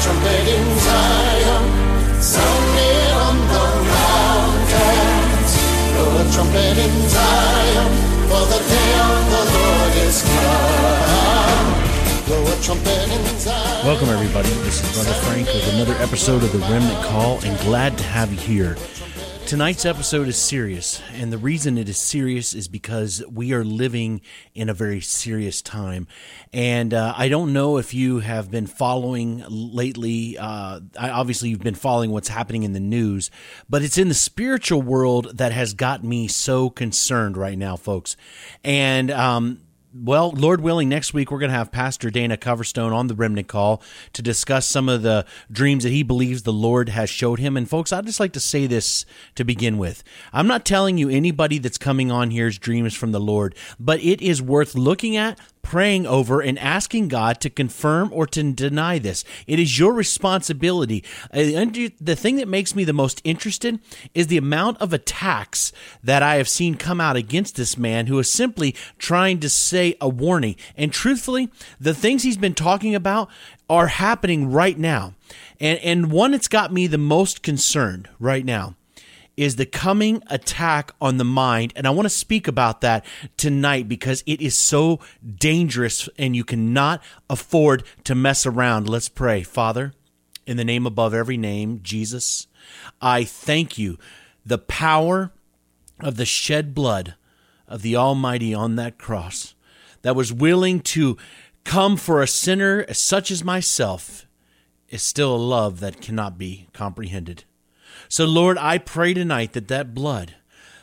trumpet in Zion, sounding on the mountains. Blow a trumpet in Zion, for the day of the Lord is come. Blow a trumpet in Zion. Welcome, everybody. This is Brother Frank with another episode of The Remnant Call, and glad to have you here. Tonight's episode is serious, and the reason it is serious is because we are living in a very serious time. And uh, I don't know if you have been following lately. Uh, obviously, you've been following what's happening in the news, but it's in the spiritual world that has got me so concerned right now, folks. And um, well, Lord willing, next week we're going to have Pastor Dana Coverstone on the Remnant Call to discuss some of the dreams that he believes the Lord has showed him. And folks, I'd just like to say this to begin with. I'm not telling you anybody that's coming on here's dreams from the Lord, but it is worth looking at, praying over and asking God to confirm or to deny this. It is your responsibility. Uh, the thing that makes me the most interested is the amount of attacks that I have seen come out against this man who is simply trying to say a warning. And truthfully, the things he's been talking about are happening right now. And, and one that's got me the most concerned right now is the coming attack on the mind. And I want to speak about that tonight because it is so dangerous and you cannot afford to mess around. Let's pray. Father, in the name above every name, Jesus, I thank you. The power of the shed blood of the Almighty on that cross that was willing to come for a sinner such as myself is still a love that cannot be comprehended. So, Lord, I pray tonight that that blood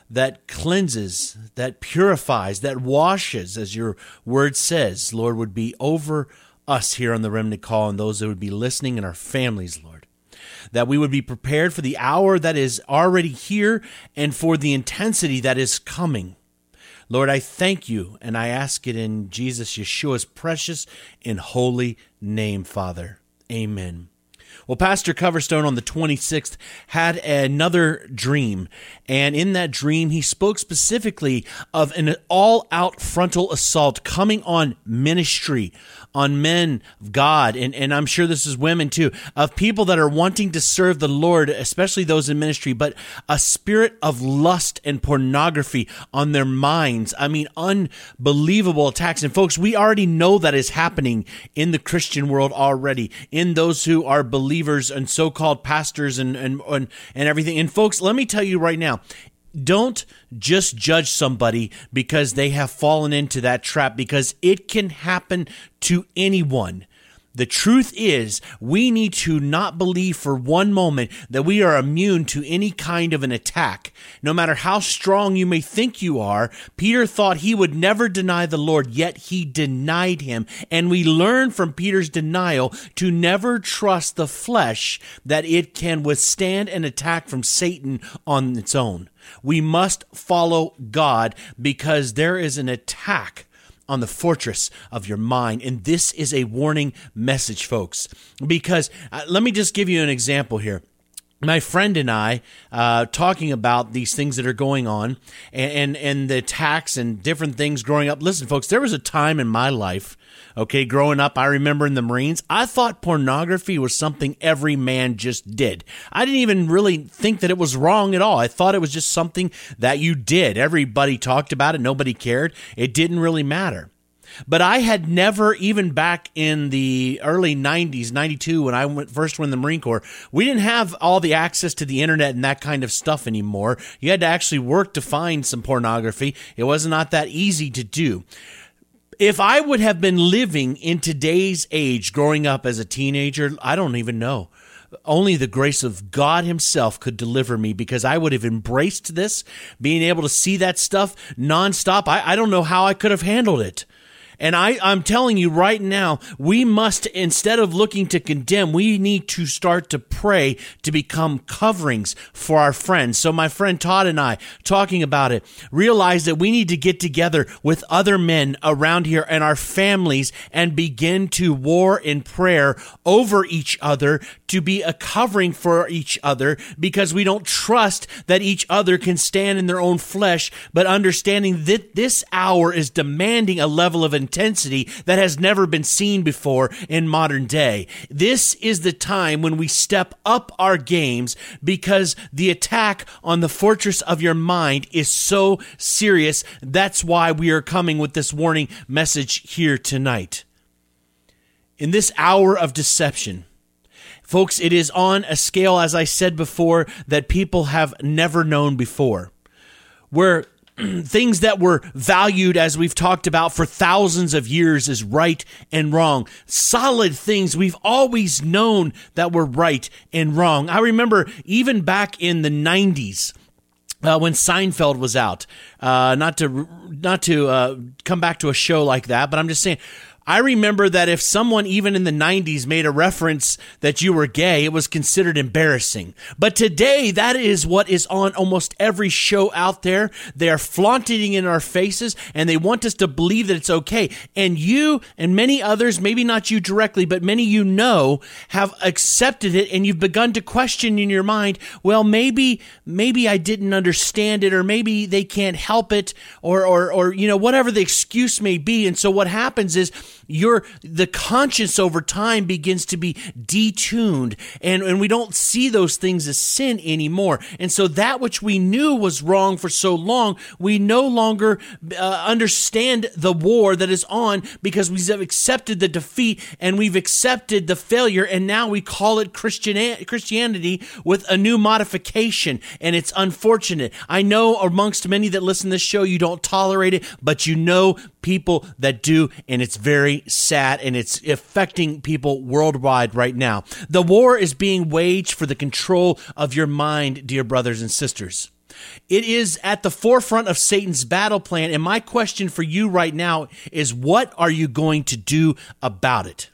that cleanses, that purifies, that washes, as your word says, Lord, would be over us here on the Remnant Call and those that would be listening and our families, Lord. That we would be prepared for the hour that is already here and for the intensity that is coming. Lord, I thank you and I ask it in Jesus Yeshua's precious and holy name, Father. Amen. Well, Pastor Coverstone on the 26th had another dream. And in that dream, he spoke specifically of an all out frontal assault coming on ministry, on men of God. And, and I'm sure this is women too, of people that are wanting to serve the Lord, especially those in ministry, but a spirit of lust and pornography on their minds. I mean, unbelievable attacks. And folks, we already know that is happening in the Christian world already, in those who are believers believers and so-called pastors and and and, and everything. And folks, let me tell you right now, don't just judge somebody because they have fallen into that trap because it can happen to anyone. The truth is, we need to not believe for one moment that we are immune to any kind of an attack. No matter how strong you may think you are, Peter thought he would never deny the Lord, yet he denied him. And we learn from Peter's denial to never trust the flesh that it can withstand an attack from Satan on its own. We must follow God because there is an attack on the fortress of your mind. And this is a warning message, folks, because uh, let me just give you an example here my friend and I uh, talking about these things that are going on and, and, and the attacks and different things growing up. Listen, folks, there was a time in my life, okay, growing up, I remember in the Marines, I thought pornography was something every man just did. I didn't even really think that it was wrong at all. I thought it was just something that you did. Everybody talked about it, nobody cared. It didn't really matter. But I had never, even back in the early 90s, 92, when I went, first went in the Marine Corps, we didn't have all the access to the internet and that kind of stuff anymore. You had to actually work to find some pornography. It was not that easy to do. If I would have been living in today's age, growing up as a teenager, I don't even know only the grace of God Himself could deliver me because I would have embraced this, being able to see that stuff nonstop. I, I don't know how I could have handled it. And I, I'm telling you right now, we must, instead of looking to condemn, we need to start to pray to become coverings for our friends. So my friend Todd and I, talking about it, realize that we need to get together with other men around here and our families and begin to war in prayer over each other to be a covering for each other because we don't trust that each other can stand in their own flesh, but understanding that this hour is demanding a level of intensity that has never been seen before in modern day. This is the time when we step up our games because the attack on the fortress of your mind is so serious. That's why we are coming with this warning message here tonight. In this hour of deception, folks, it is on a scale, as I said before, that people have never known before. Where things that were valued, as we've talked about for thousands of years, as right and wrong. Solid things we've always known that were right and wrong. I remember even back in the 90s. Uh, when Seinfeld was out, uh, not to not to uh, come back to a show like that, but I'm just saying I remember that if someone even in the 90s made a reference that you were gay, it was considered embarrassing. But today, that is what is on almost every show out there. They are flaunting in our faces and they want us to believe that it's okay. And you and many others, maybe not you directly, but many you know, have accepted it and you've begun to question in your mind, well, maybe, maybe I didn't understand it or maybe they can't help it or, or, or, you know, whatever the excuse may be. And so what happens is, your the conscience over time begins to be detuned and, and we don't see those things as sin anymore. And so that which we knew was wrong for so long we no longer uh, understand the war that is on because we have accepted the defeat and we've accepted the failure and now we call it Christian Christianity with a new modification and it's unfortunate. I know amongst many that listen to this show you don't tolerate it but you know people that do and it's very sad and it's affecting people worldwide right now. The war is being waged for the control of your mind, dear brothers and sisters. It is at the forefront of Satan's battle plan. And my question for you right now is what are you going to do about it?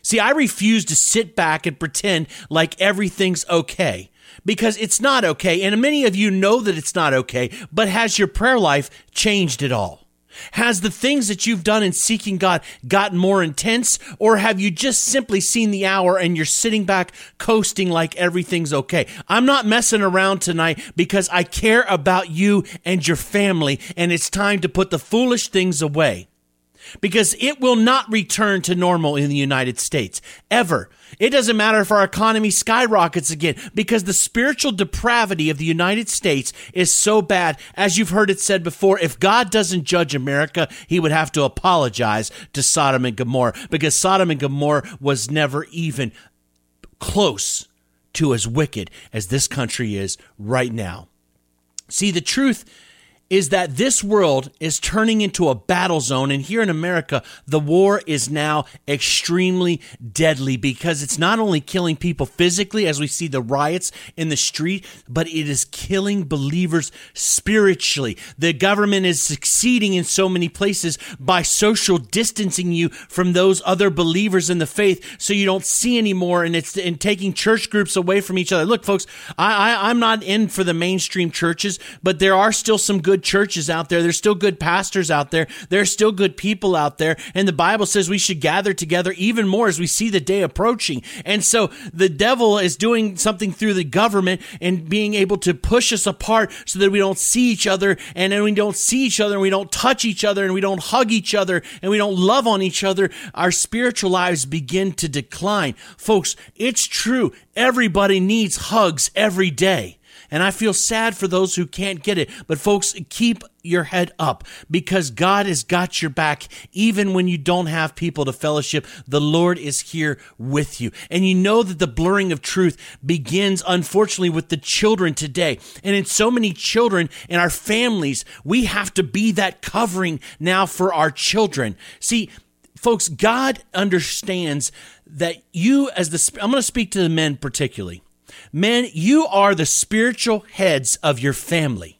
See, I refuse to sit back and pretend like everything's okay because it's not okay. And many of you know that it's not okay, but has your prayer life changed at all? Has the things that you've done in seeking God gotten more intense, or have you just simply seen the hour and you're sitting back coasting like everything's okay? I'm not messing around tonight because I care about you and your family, and it's time to put the foolish things away because it will not return to normal in the United States ever. It doesn't matter if our economy skyrockets again because the spiritual depravity of the United States is so bad. As you've heard it said before, if God doesn't judge America, he would have to apologize to Sodom and Gomorrah because Sodom and Gomorrah was never even close to as wicked as this country is right now. See, the truth is that this world is turning into a battle zone. And here in America, the war is now extremely deadly because it's not only killing people physically, as we see the riots in the street, but it is killing believers spiritually. The government is succeeding in so many places by social distancing you from those other believers in the faith so you don't see anymore. And it's in taking church groups away from each other. Look, folks, I, I, I'm not in for the mainstream churches, but there are still some good good churches out there. There's still good pastors out there. There's still good people out there. And the Bible says we should gather together even more as we see the day approaching. And so the devil is doing something through the government and being able to push us apart so that we don't see each other. And then we don't see each other and we don't touch each other and we don't hug each other and we don't love on each other. Our spiritual lives begin to decline. Folks, it's true. Everybody needs hugs every day. And I feel sad for those who can't get it. But folks, keep your head up because God has got your back. Even when you don't have people to fellowship, the Lord is here with you. And you know that the blurring of truth begins, unfortunately, with the children today. And in so many children in our families, we have to be that covering now for our children. See, folks, God understands that you, as the, I'm going to speak to the men particularly. Men, you are the spiritual heads of your family,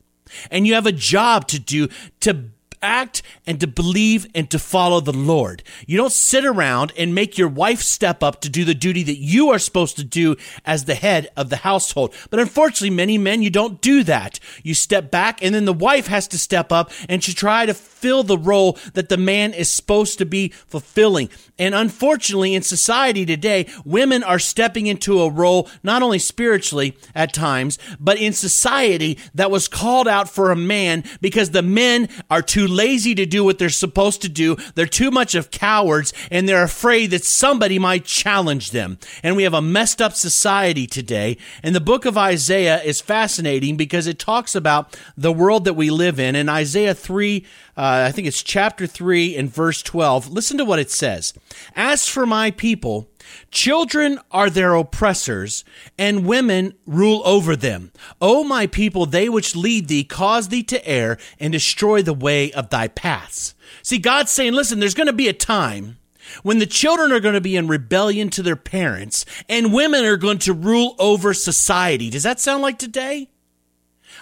and you have a job to do to act and to believe and to follow the Lord. You don't sit around and make your wife step up to do the duty that you are supposed to do as the head of the household. But unfortunately, many men, you don't do that. You step back and then the wife has to step up and to try to fill the role that the man is supposed to be fulfilling. And unfortunately, in society today, women are stepping into a role, not only spiritually at times, but in society that was called out for a man because the men are too lazy to do what they're supposed to do. They're too much of cowards and they're afraid that somebody might challenge them. And we have a messed up society today. And the book of Isaiah is fascinating because it talks about the world that we live in. In Isaiah 3, uh, I think it's chapter 3 and verse 12, listen to what it says. As for my people, Children are their oppressors, and women rule over them. O my people, they which lead thee cause thee to err and destroy the way of thy paths. See, God's saying, listen, there's going to be a time when the children are going to be in rebellion to their parents and women are going to rule over society. Does that sound like today?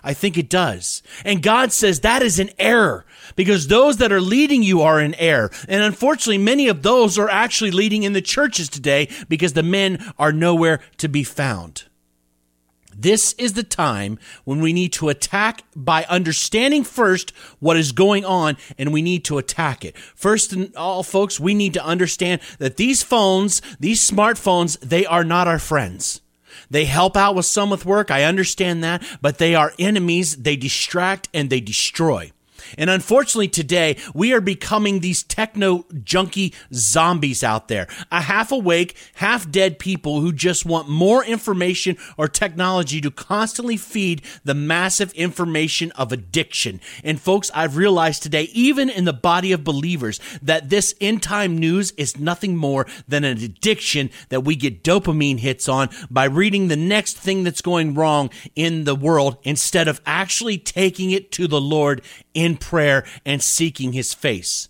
I think it does. And God says that is an error because those that are leading you are in error. And unfortunately, many of those are actually leading in the churches today because the men are nowhere to be found. This is the time when we need to attack by understanding first what is going on and we need to attack it. First and all, folks, we need to understand that these phones, these smartphones, they are not our friends. They help out with some with work. I understand that, but they are enemies. They distract and they destroy. And unfortunately, today we are becoming these techno junkie zombies out there. A half awake, half dead people who just want more information or technology to constantly feed the massive information of addiction. And folks, I've realized today, even in the body of believers, that this end time news is nothing more than an addiction that we get dopamine hits on by reading the next thing that's going wrong in the world instead of actually taking it to the Lord in prayer and seeking his face.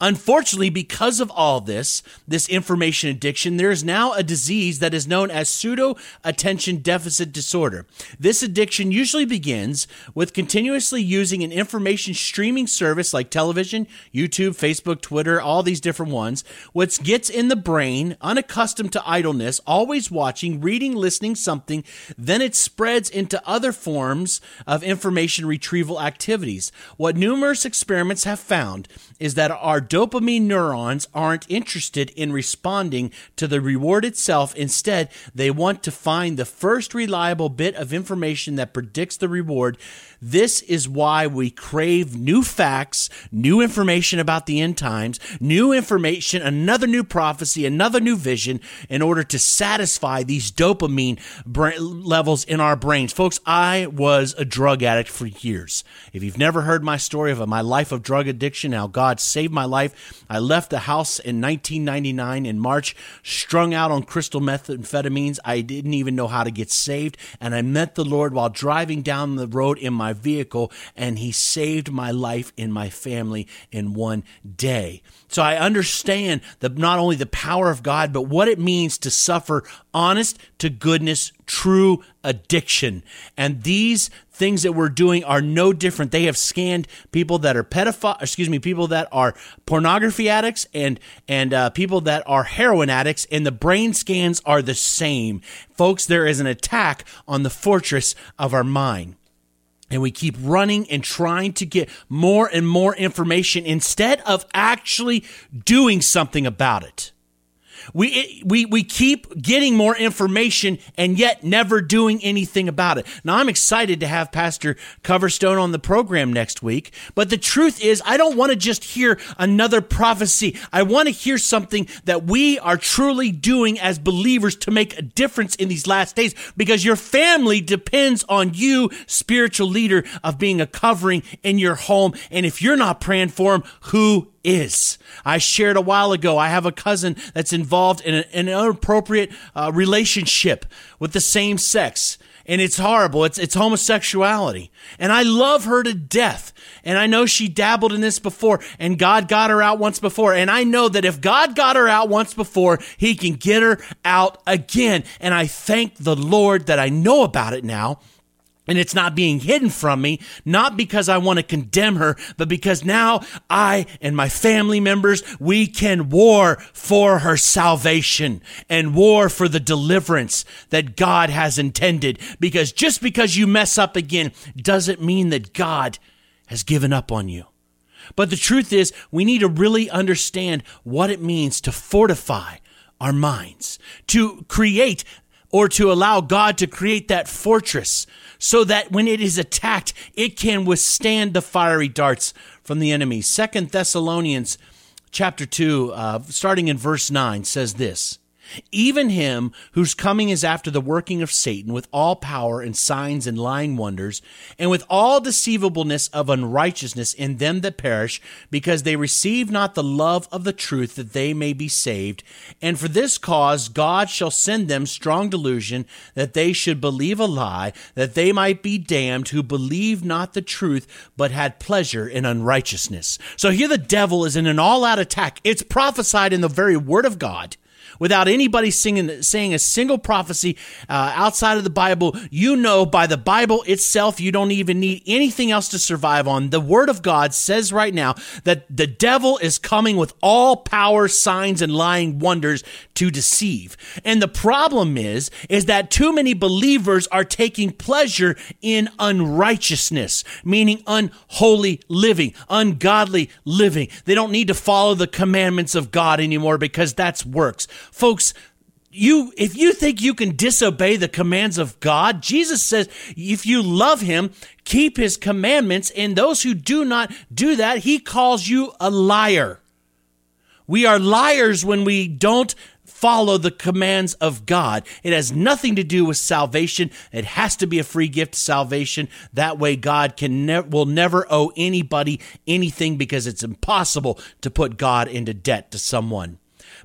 Unfortunately, because of all this, this information addiction, there is now a disease that is known as pseudo attention deficit disorder. This addiction usually begins with continuously using an information streaming service like television, YouTube, Facebook, Twitter, all these different ones, which gets in the brain, unaccustomed to idleness, always watching, reading, listening something, then it spreads into other forms of information retrieval activities. What numerous experiments have found is that our dopamine neurons aren't interested in responding to the reward itself. Instead, they want to find the first reliable bit of information that predicts the reward. This is why we crave new facts, new information about the end times, new information, another new prophecy, another new vision in order to satisfy these dopamine levels in our brains. Folks, I was a drug addict for years. If you've never heard my story of my life of drug addiction, how God saved my life. I left the house in 1999 in March, strung out on crystal methamphetamines. I didn't even know how to get saved. And I met the Lord while driving down the road in my vehicle, and He saved my life and my family in one day. So I understand the, not only the power of God, but what it means to suffer honest to goodness, true addiction. And these things that we're doing are no different. They have scanned people that are pedophile, excuse me, people that are pornography addicts and and uh, people that are heroin addicts, and the brain scans are the same. Folks, there is an attack on the fortress of our mind and we keep running and trying to get more and more information instead of actually doing something about it. We, we, we keep getting more information and yet never doing anything about it. Now, I'm excited to have Pastor Coverstone on the program next week, but the truth is, I don't want to just hear another prophecy. I want to hear something that we are truly doing as believers to make a difference in these last days because your family depends on you, spiritual leader, of being a covering in your home. And if you're not praying for them, who is. I shared a while ago, I have a cousin that's involved in, an inappropriate uh, relationship with the same sex. And it's horrible. It's, it's homosexuality. And I love her to death. And I know she dabbled in this before and God got her out once before. And I know that if God got her out once before, he can get her out again. And I thank the Lord that I know about it now and it's not being hidden from me, not because I want to condemn her, but because now I and my family members, we can war for her salvation and war for the deliverance that God has intended. Because just because you mess up again doesn't mean that God has given up on you. But the truth is, we need to really understand what it means to fortify our minds, to create or to allow God to create that fortress so that when it is attacked, it can withstand the fiery darts from the enemy. Second Thessalonians chapter 2, uh, starting in verse 9, says this even him whose coming is after the working of Satan with all power and signs and lying wonders, and with all deceivableness of unrighteousness in them that perish, because they receive not the love of the truth that they may be saved. And for this cause God shall send them strong delusion, that they should believe a lie, that they might be damned who believe not the truth, but had pleasure in unrighteousness. So here the devil is in an all out attack. It's prophesied in the very word of God without anybody singing, saying a single prophecy uh, outside of the Bible. You know by the Bible itself, you don't even need anything else to survive on. The Word of God says right now that the devil is coming with all power, signs, and lying wonders to deceive. And the problem is, is that too many believers are taking pleasure in unrighteousness, meaning unholy living, ungodly living. They don't need to follow the commandments of God anymore because that's works. Folks, you if you think you can disobey the commands of God, Jesus says if you love him, keep his commandments, and those who do not do that, he calls you a liar. We are liars when we don't follow the commands of God. It has nothing to do with salvation. It has to be a free gift salvation. That way God can ne- will never owe anybody anything because it's impossible to put God into debt to someone.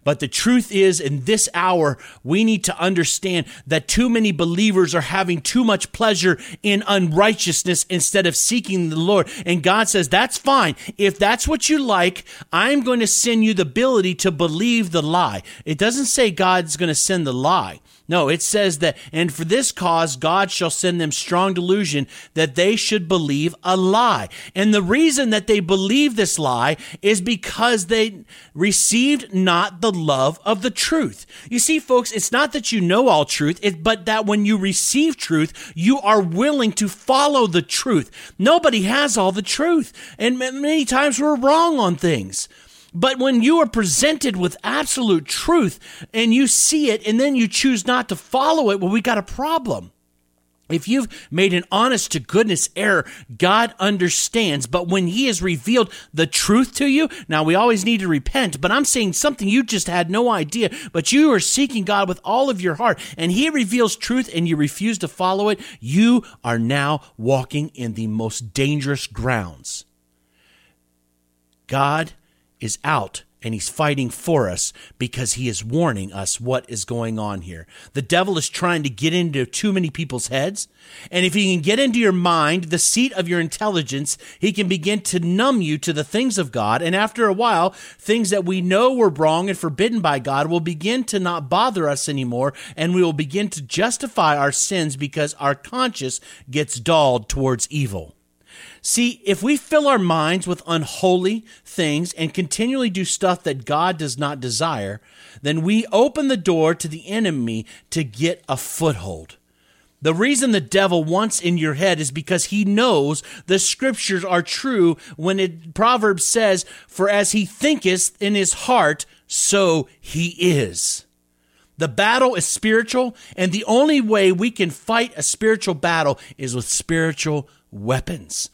But the truth is, in this hour, we need to understand that too many believers are having too much pleasure in unrighteousness instead of seeking the Lord. And God says, that's fine. If that's what you like, I'm going to send you the ability to believe the lie. It doesn't say God's going to send the lie. No, it says that, and for this cause God shall send them strong delusion that they should believe a lie. And the reason that they believe this lie is because they received not the love of the truth. You see, folks, it's not that you know all truth, it, but that when you receive truth, you are willing to follow the truth. Nobody has all the truth. And many times we're wrong on things. But when you are presented with absolute truth and you see it and then you choose not to follow it, well, we got a problem. If you've made an honest to goodness error, God understands. But when He has revealed the truth to you, now we always need to repent, but I'm saying something you just had no idea, but you are seeking God with all of your heart, and He reveals truth and you refuse to follow it, you are now walking in the most dangerous grounds. God is out and he's fighting for us because he is warning us what is going on here. The devil is trying to get into too many people's heads. And if he can get into your mind, the seat of your intelligence, he can begin to numb you to the things of God. And after a while, things that we know were wrong and forbidden by God will begin to not bother us anymore. And we will begin to justify our sins because our conscience gets dulled towards evil. See, if we fill our minds with unholy things and continually do stuff that God does not desire, then we open the door to the enemy to get a foothold. The reason the devil wants in your head is because he knows the scriptures are true when it Proverbs says, For as he thinketh in his heart, so he is. The battle is spiritual, and the only way we can fight a spiritual battle is with spiritual weapons.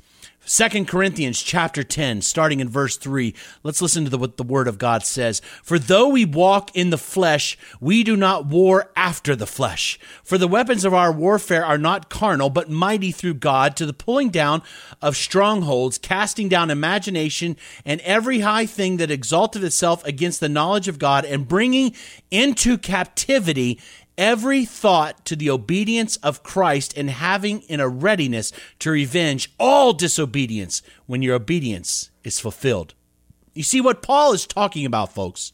Second Corinthians chapter 10, starting in verse 3. Let's listen to the, what the word of God says. For though we walk in the flesh, we do not war after the flesh. For the weapons of our warfare are not carnal, but mighty through God to the pulling down of strongholds, casting down imagination and every high thing that exalted itself against the knowledge of God, and bringing into captivity every thought to the obedience of Christ and having in a readiness to revenge all disobedience when your obedience is fulfilled. You see, what Paul is talking about, folks,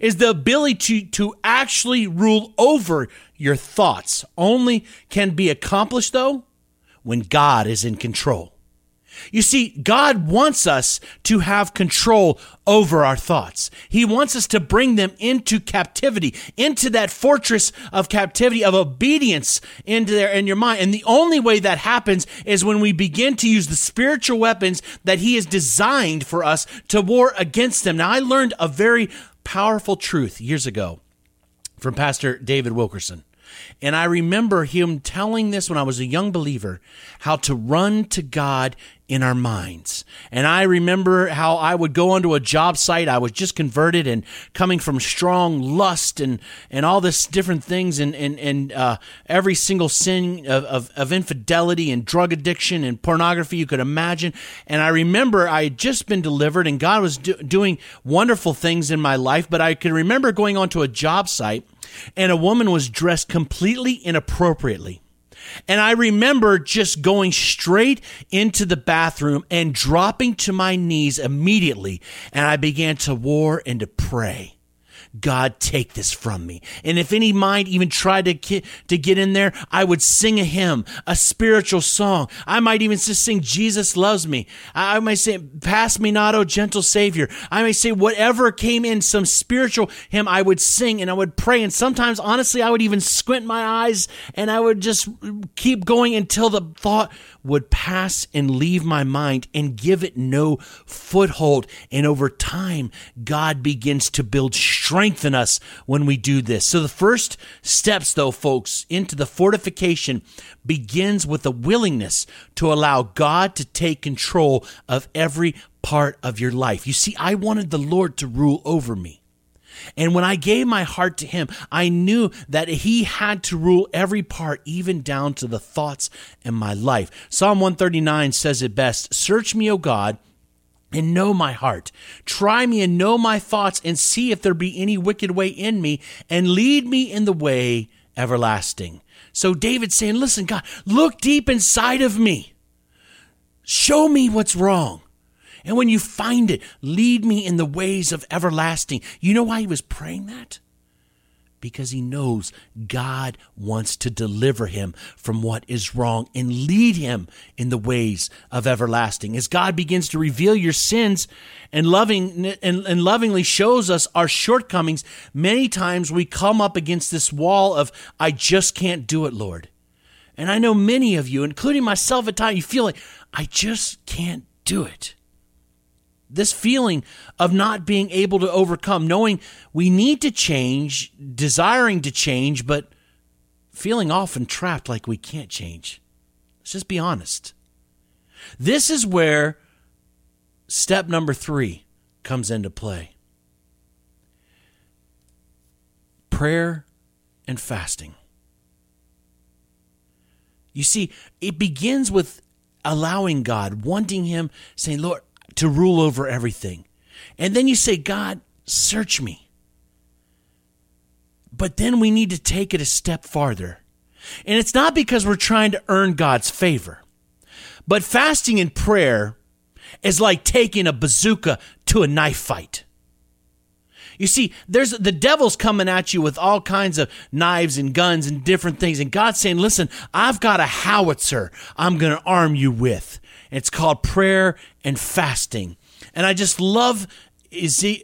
is the ability to, to actually rule over your thoughts. Only can be accomplished, though, when God is in control. You see, God wants us to have control over our thoughts. He wants us to bring them into captivity, into that fortress of captivity of obedience into there in your mind. And the only way that happens is when we begin to use the spiritual weapons that He has designed for us to war against them. Now, I learned a very powerful truth years ago from Pastor David Wilkerson. And I remember him telling this when I was a young believer how to run to God in our minds. And I remember how I would go onto a job site. I was just converted and coming from strong lust and, and all this different things and, and, and uh, every single sin of, of, of, infidelity and drug addiction and pornography you could imagine. And I remember I had just been delivered and God was do, doing wonderful things in my life. But I can remember going onto a job site and a woman was dressed completely inappropriately. And I remember just going straight into the bathroom and dropping to my knees immediately. And I began to war and to pray. God, take this from me. And if any mind even tried to get, to get in there, I would sing a hymn, a spiritual song. I might even just sing, Jesus loves me. I might say, pass me not, O gentle Savior. I may say, whatever came in, some spiritual hymn, I would sing and I would pray. And sometimes, honestly, I would even squint my eyes and I would just keep going until the thought would pass and leave my mind and give it no foothold. And over time, God begins to build strength in us when we do this. So the first steps, though, folks, into the fortification begins with a willingness to allow God to take control of every part of your life. You see, I wanted the Lord to rule over me. And when I gave my heart to him, I knew that he had to rule every part, even down to the thoughts in my life. Psalm 139 says it best Search me, O God, and know my heart. Try me and know my thoughts, and see if there be any wicked way in me, and lead me in the way everlasting. So David's saying, Listen, God, look deep inside of me. Show me what's wrong. And when you find it, lead me in the ways of everlasting. You know why he was praying that? Because he knows God wants to deliver him from what is wrong and lead him in the ways of everlasting. As God begins to reveal your sins and loving and, and lovingly shows us our shortcomings, many times we come up against this wall of I just can't do it, Lord. And I know many of you, including myself at times, you feel like I just can't do it this feeling of not being able to overcome, knowing we need to change, desiring to change, but feeling often trapped like we can't change. Let's just be honest. This is where step number three comes into play prayer and fasting. You see, it begins with allowing God, wanting Him, saying, Lord, to rule over everything. And then you say, God, search me. But then we need to take it a step farther. And it's not because we're trying to earn God's favor, but fasting and prayer is like taking a bazooka to a knife fight. You see, there's the devil's coming at you with all kinds of knives and guns and different things. And God's saying, listen, I've got a howitzer I'm going to arm you with. It's called prayer and fasting. And I just love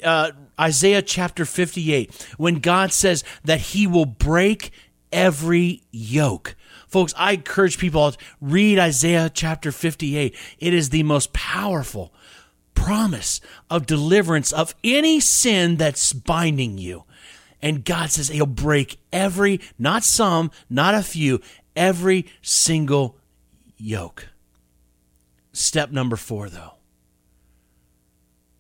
uh, Isaiah chapter 58 when God says that he will break every yoke. Folks, I encourage people to read Isaiah chapter 58. It is the most powerful promise of deliverance of any sin that's binding you. And God says he'll break every, not some, not a few, every single yoke. Step number four, though.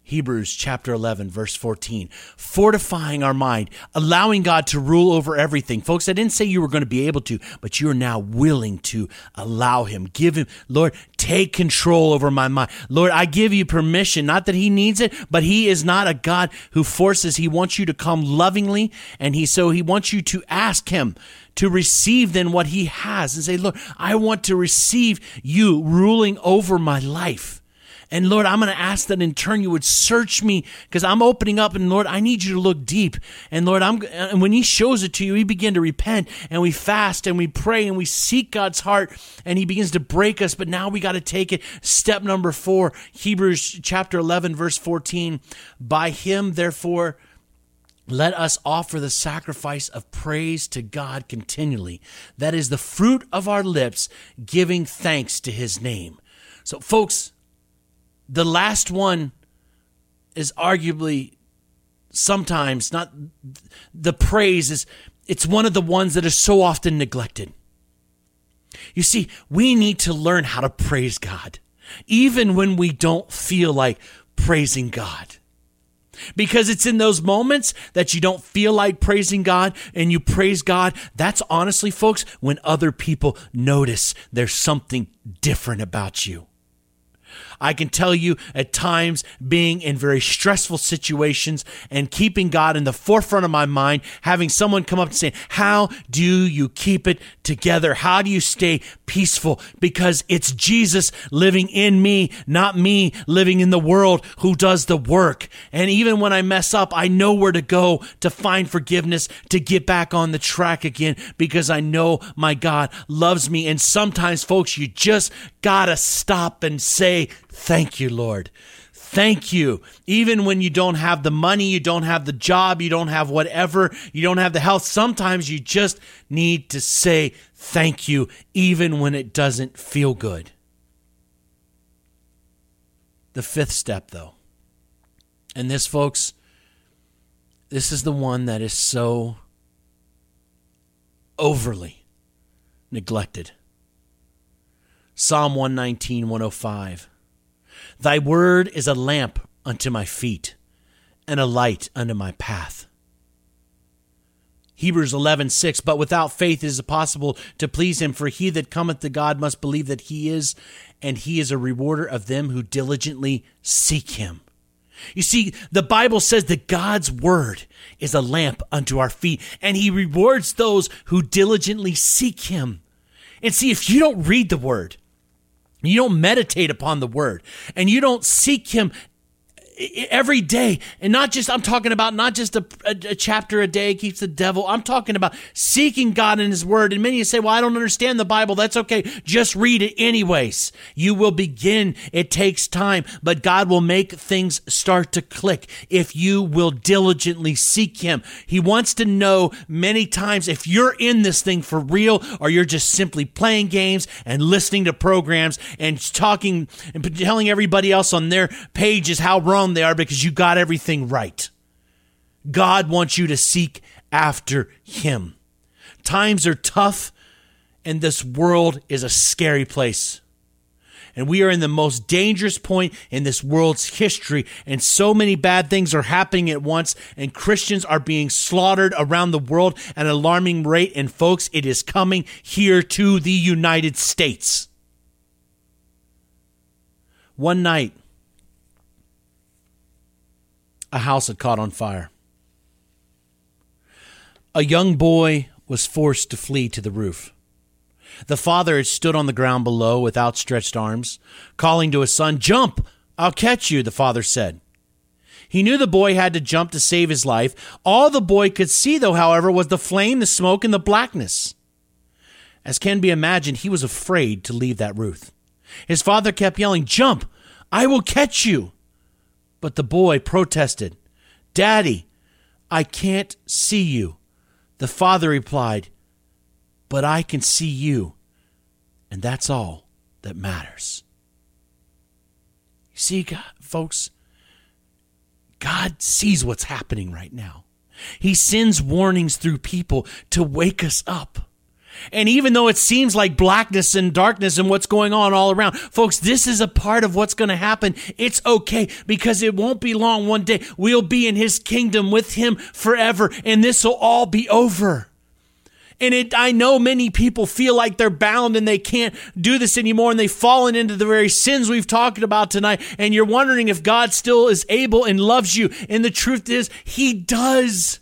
Hebrews chapter 11, verse 14. Fortifying our mind, allowing God to rule over everything. Folks, I didn't say you were going to be able to, but you're now willing to allow Him. Give Him, Lord, take control over my mind. Lord, I give you permission. Not that He needs it, but He is not a God who forces. He wants you to come lovingly, and He so He wants you to ask Him to receive then what he has and say, Lord, I want to receive you ruling over my life. And Lord, I'm going to ask that in turn you would search me because I'm opening up and Lord, I need you to look deep. And Lord, I'm, and when he shows it to you, we begin to repent and we fast and we pray and we seek God's heart and he begins to break us. But now we got to take it. Step number four, Hebrews chapter 11, verse 14. By him, therefore, let us offer the sacrifice of praise to God continually. That is the fruit of our lips, giving thanks to his name. So, folks, the last one is arguably sometimes not the praise is it's one of the ones that is so often neglected. You see, we need to learn how to praise God, even when we don't feel like praising God. Because it's in those moments that you don't feel like praising God and you praise God. That's honestly, folks, when other people notice there's something different about you. I can tell you at times being in very stressful situations and keeping God in the forefront of my mind, having someone come up and say, How do you keep it together? How do you stay peaceful? Because it's Jesus living in me, not me living in the world who does the work. And even when I mess up, I know where to go to find forgiveness, to get back on the track again, because I know my God loves me. And sometimes, folks, you just gotta stop and say, Thank you, Lord. Thank you. Even when you don't have the money, you don't have the job, you don't have whatever, you don't have the health, sometimes you just need to say thank you, even when it doesn't feel good. The fifth step, though, and this, folks, this is the one that is so overly neglected. Psalm 119, 105. Thy word is a lamp unto my feet and a light unto my path. Hebrews 11:6 But without faith it is impossible to please him for he that cometh to God must believe that he is and he is a rewarder of them who diligently seek him. You see, the Bible says that God's word is a lamp unto our feet, and he rewards those who diligently seek him. And see, if you don't read the word, you don't meditate upon the word and you don't seek him every day. And not just i'm talking about not just a, a, a, chapter a day keeps the devil. I'm talking about seeking god in his word. And many say well i don't understand the bible. That's okay. Just read it anyways. You will begin. It takes time. But god will make things start to click if you will diligently seek him. He wants to know many times if you're in this thing for real or you're just simply playing games and listening to programs and talking and telling everybody else on their pages how wrong they are because you got everything right. God wants you to seek after Him. Times are tough, and this world is a scary place. And we are in the most dangerous point in this world's history. And so many bad things are happening at once, and Christians are being slaughtered around the world at an alarming rate. And folks, it is coming here to the United States. One night, a house had caught on fire. A young boy was forced to flee to the roof. The father had stood on the ground below with outstretched arms, calling to his son, Jump! I'll catch you, the father said. He knew the boy had to jump to save his life. All the boy could see, though, however, was the flame, the smoke, and the blackness. As can be imagined, he was afraid to leave that roof. His father kept yelling, Jump! I will catch you! But the boy protested, Daddy, I can't see you. The father replied, But I can see you, and that's all that matters. You see, God, folks, God sees what's happening right now. He sends warnings through people to wake us up. And even though it seems like blackness and darkness and what's going on all around, folks, this is a part of what's going to happen. It's okay because it won't be long. One day we'll be in his kingdom with him forever and this will all be over. And it, I know many people feel like they're bound and they can't do this anymore and they've fallen into the very sins we've talked about tonight. And you're wondering if God still is able and loves you. And the truth is, he does.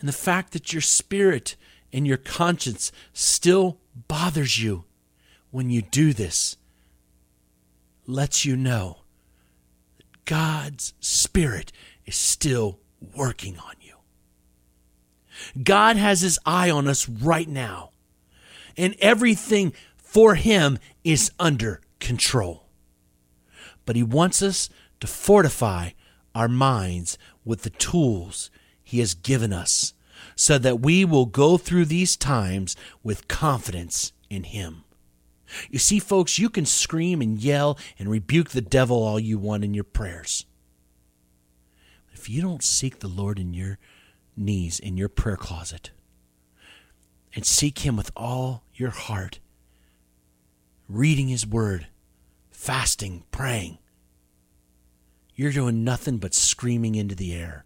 And the fact that your spirit and your conscience still bothers you when you do this lets you know that God's Spirit is still working on you. God has His eye on us right now, and everything for Him is under control. But He wants us to fortify our minds with the tools he has given us so that we will go through these times with confidence in Him. You see, folks, you can scream and yell and rebuke the devil all you want in your prayers. If you don't seek the Lord in your knees in your prayer closet and seek Him with all your heart, reading His Word, fasting, praying, you're doing nothing but screaming into the air.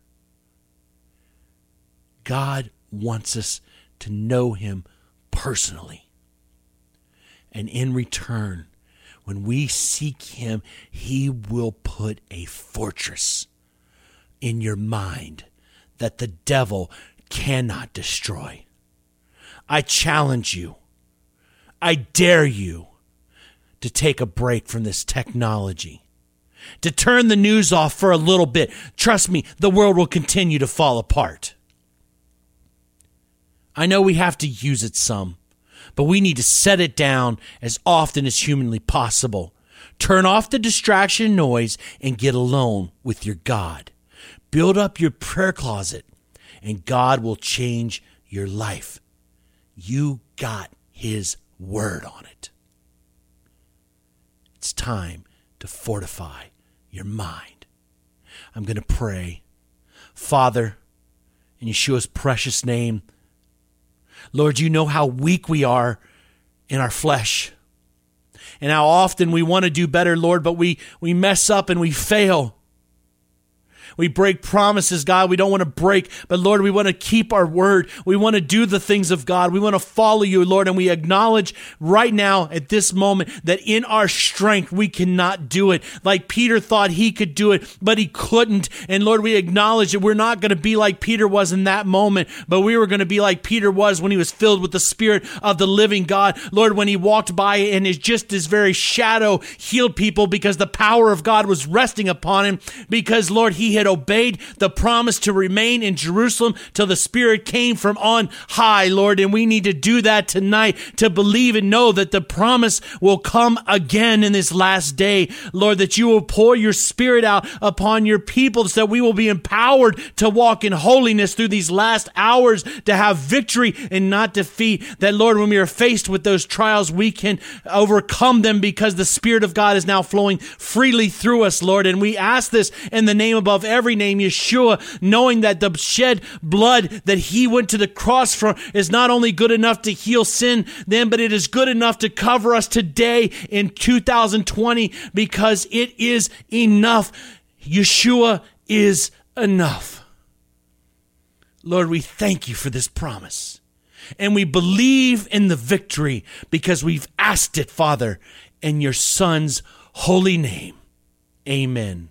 God wants us to know Him personally. And in return, when we seek Him, He will put a fortress in your mind that the devil cannot destroy. I challenge you, I dare you to take a break from this technology, to turn the news off for a little bit. Trust me, the world will continue to fall apart. I know we have to use it some, but we need to set it down as often as humanly possible. Turn off the distraction noise and get alone with your God. Build up your prayer closet, and God will change your life. You got His word on it. It's time to fortify your mind. I'm going to pray. Father, in Yeshua's precious name, Lord, you know how weak we are in our flesh and how often we want to do better, Lord, but we, we mess up and we fail. We break promises, God. We don't want to break, but Lord, we want to keep our word. We want to do the things of God. We want to follow you, Lord, and we acknowledge right now at this moment that in our strength we cannot do it. Like Peter thought he could do it, but he couldn't. And Lord, we acknowledge that we're not going to be like Peter was in that moment, but we were going to be like Peter was when he was filled with the Spirit of the living God. Lord, when he walked by and his just his very shadow healed people because the power of God was resting upon him because Lord, he had had obeyed the promise to remain in Jerusalem till the Spirit came from on high, Lord. And we need to do that tonight to believe and know that the promise will come again in this last day, Lord, that you will pour your Spirit out upon your people so that we will be empowered to walk in holiness through these last hours, to have victory and not defeat. That, Lord, when we are faced with those trials, we can overcome them because the Spirit of God is now flowing freely through us, Lord. And we ask this in the name above every name, Yeshua, knowing that the shed blood that he went to the cross for is not only good enough to heal sin then, but it is good enough to cover us today in 2020 because it is enough. Yeshua is enough. Lord, we thank you for this promise. And we believe in the victory because we've asked it, Father, in your Son's holy name. Amen.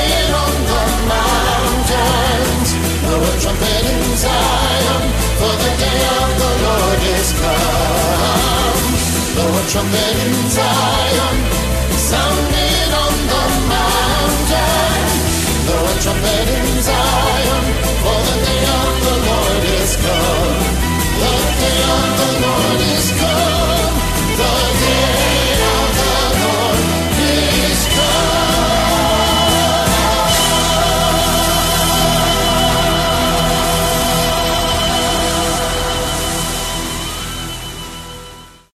Blow a trumpet in Zion for the day of the Lord is come. Blow a trumpet in Zion, sound it on the mountain. Blow a trumpet in Zion.